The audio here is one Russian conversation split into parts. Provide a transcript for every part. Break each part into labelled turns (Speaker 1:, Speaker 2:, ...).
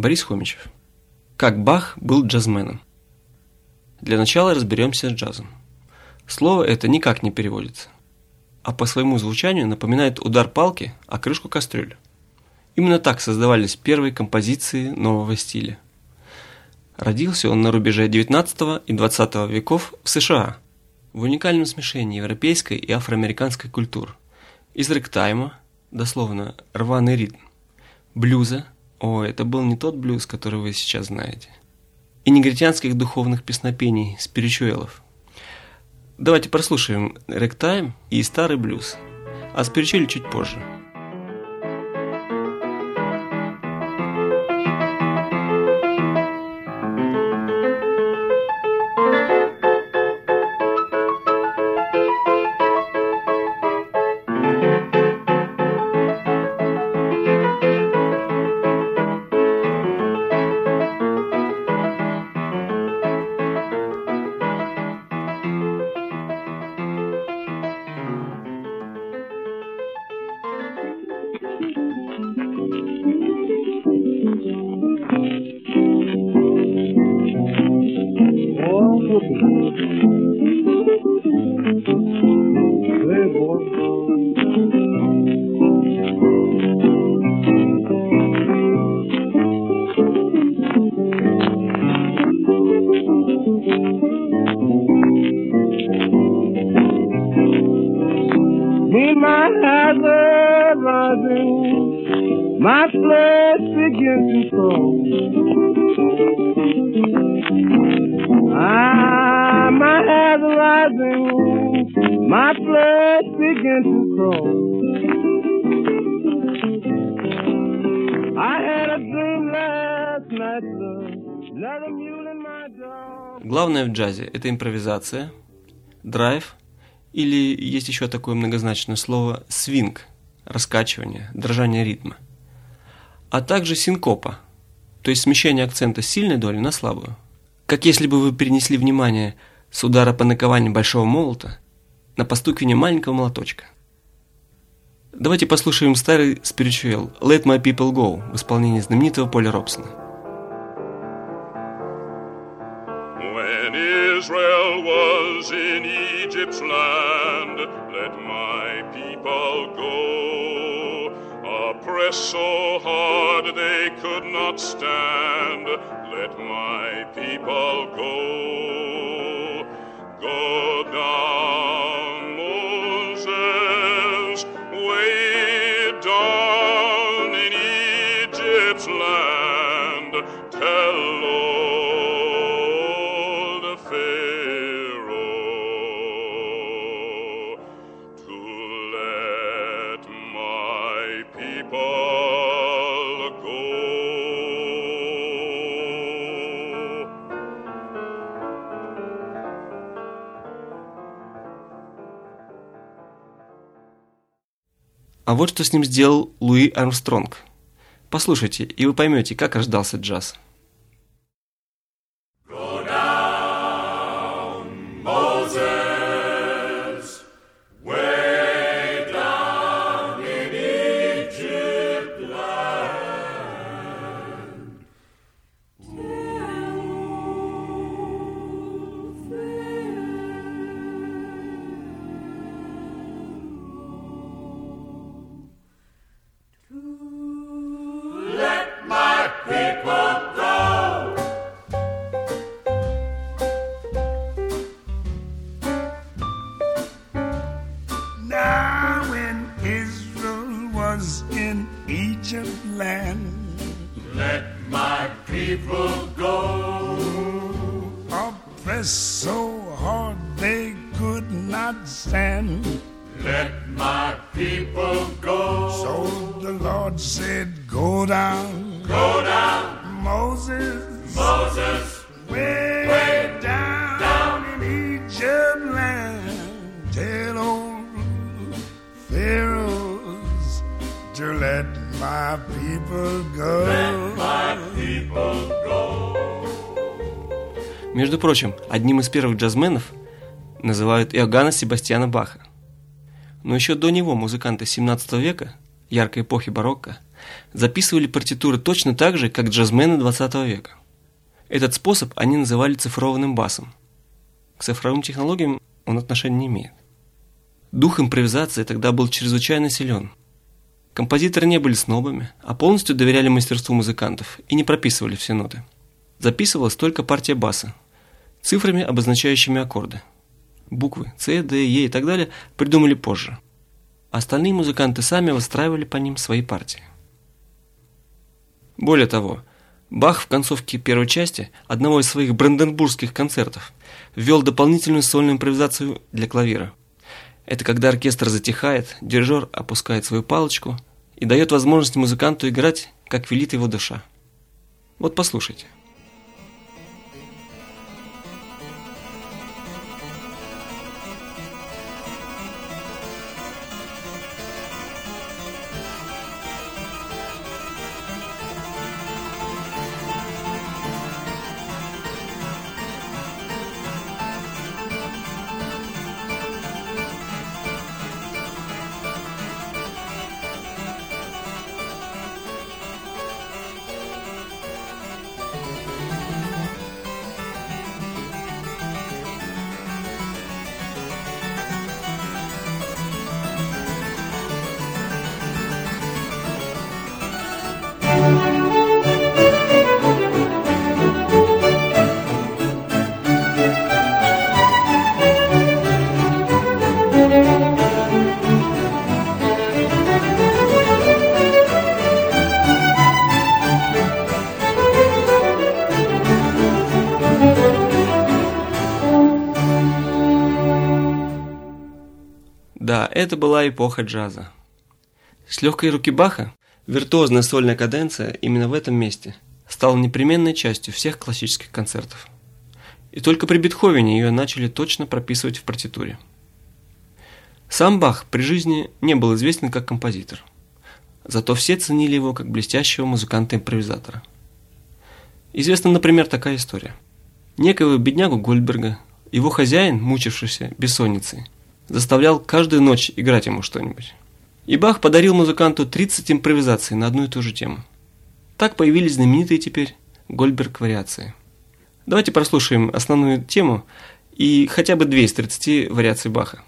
Speaker 1: Борис Хомичев. Как Бах был джазменом. Для начала разберемся с джазом. Слово это никак не переводится, а по своему звучанию напоминает удар палки о крышку кастрюли. Именно так создавались первые композиции нового стиля. Родился он на рубеже 19 и 20 веков в США, в уникальном смешении европейской и афроамериканской культур, из ректайма, дословно рваный ритм, блюза, о, это был не тот блюз, который вы сейчас знаете, и негритянских духовных песнопений, спиричуэлов – Давайте прослушаем ректайм и старый блюз, а спиричуэль чуть позже – Главное в джазе – это импровизация, драйв, или есть еще такое многозначное слово свинг – раскачивание, дрожание ритма, а также синкопа, то есть смещение акцента с сильной доли на слабую. Как если бы вы перенесли внимание с удара по накованию большого молота на постукивание маленького молоточка. Давайте послушаем старый спиричуэл «Let My People Go» в исполнении знаменитого Поля Робсона.
Speaker 2: Israel was in Egypt's land, let my people go. Oppressed so hard they could not stand, let my people go.
Speaker 1: А вот что с ним сделал Луи Армстронг. Послушайте, и вы поймете, как рождался джаз.
Speaker 3: Let my people go. Oppressed so hard they could not stand. Let my people go. So the Lord said, Go down. Go down. Moses. Moses. Way, way down, down in Egypt land. Tell old Pharaohs to let my people go.
Speaker 1: Между прочим, одним из первых джазменов называют Иоганна Себастьяна Баха. Но еще до него музыканты 17 века, яркой эпохи барокко, записывали партитуры точно так же, как джазмены 20 века. Этот способ они называли цифрованным басом. К цифровым технологиям он отношения не имеет. Дух импровизации тогда был чрезвычайно силен. Композиторы не были снобами, а полностью доверяли мастерству музыкантов и не прописывали все ноты. Записывалась только партия баса, цифрами, обозначающими аккорды. Буквы С, Д, Е и так далее придумали позже. Остальные музыканты сами выстраивали по ним свои партии. Более того, Бах в концовке первой части одного из своих бранденбургских концертов ввел дополнительную сольную импровизацию для клавира. Это когда оркестр затихает, дирижер опускает свою палочку и дает возможность музыканту играть, как велит его душа. Вот послушайте. Это была эпоха джаза. С легкой руки Баха виртуозная сольная каденция именно в этом месте стала непременной частью всех классических концертов. И только при Бетховене ее начали точно прописывать в партитуре. Сам Бах при жизни не был известен как композитор. Зато все ценили его как блестящего музыканта-импровизатора. Известна, например, такая история. Некоего беднягу Гольдберга, его хозяин, мучившийся бессонницей, заставлял каждую ночь играть ему что-нибудь. И Бах подарил музыканту 30 импровизаций на одну и ту же тему. Так появились знаменитые теперь Гольберг-вариации. Давайте прослушаем основную тему и хотя бы две из 30 вариаций Баха.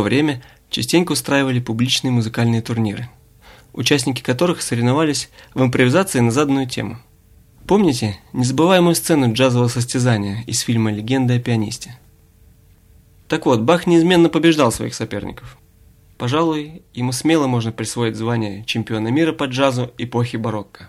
Speaker 1: То время частенько устраивали публичные музыкальные турниры, участники которых соревновались в импровизации на заданную тему. Помните незабываемую сцену джазового состязания из фильма «Легенда о пианисте»? Так вот, Бах неизменно побеждал своих соперников. Пожалуй, ему смело можно присвоить звание чемпиона мира по джазу эпохи барокко.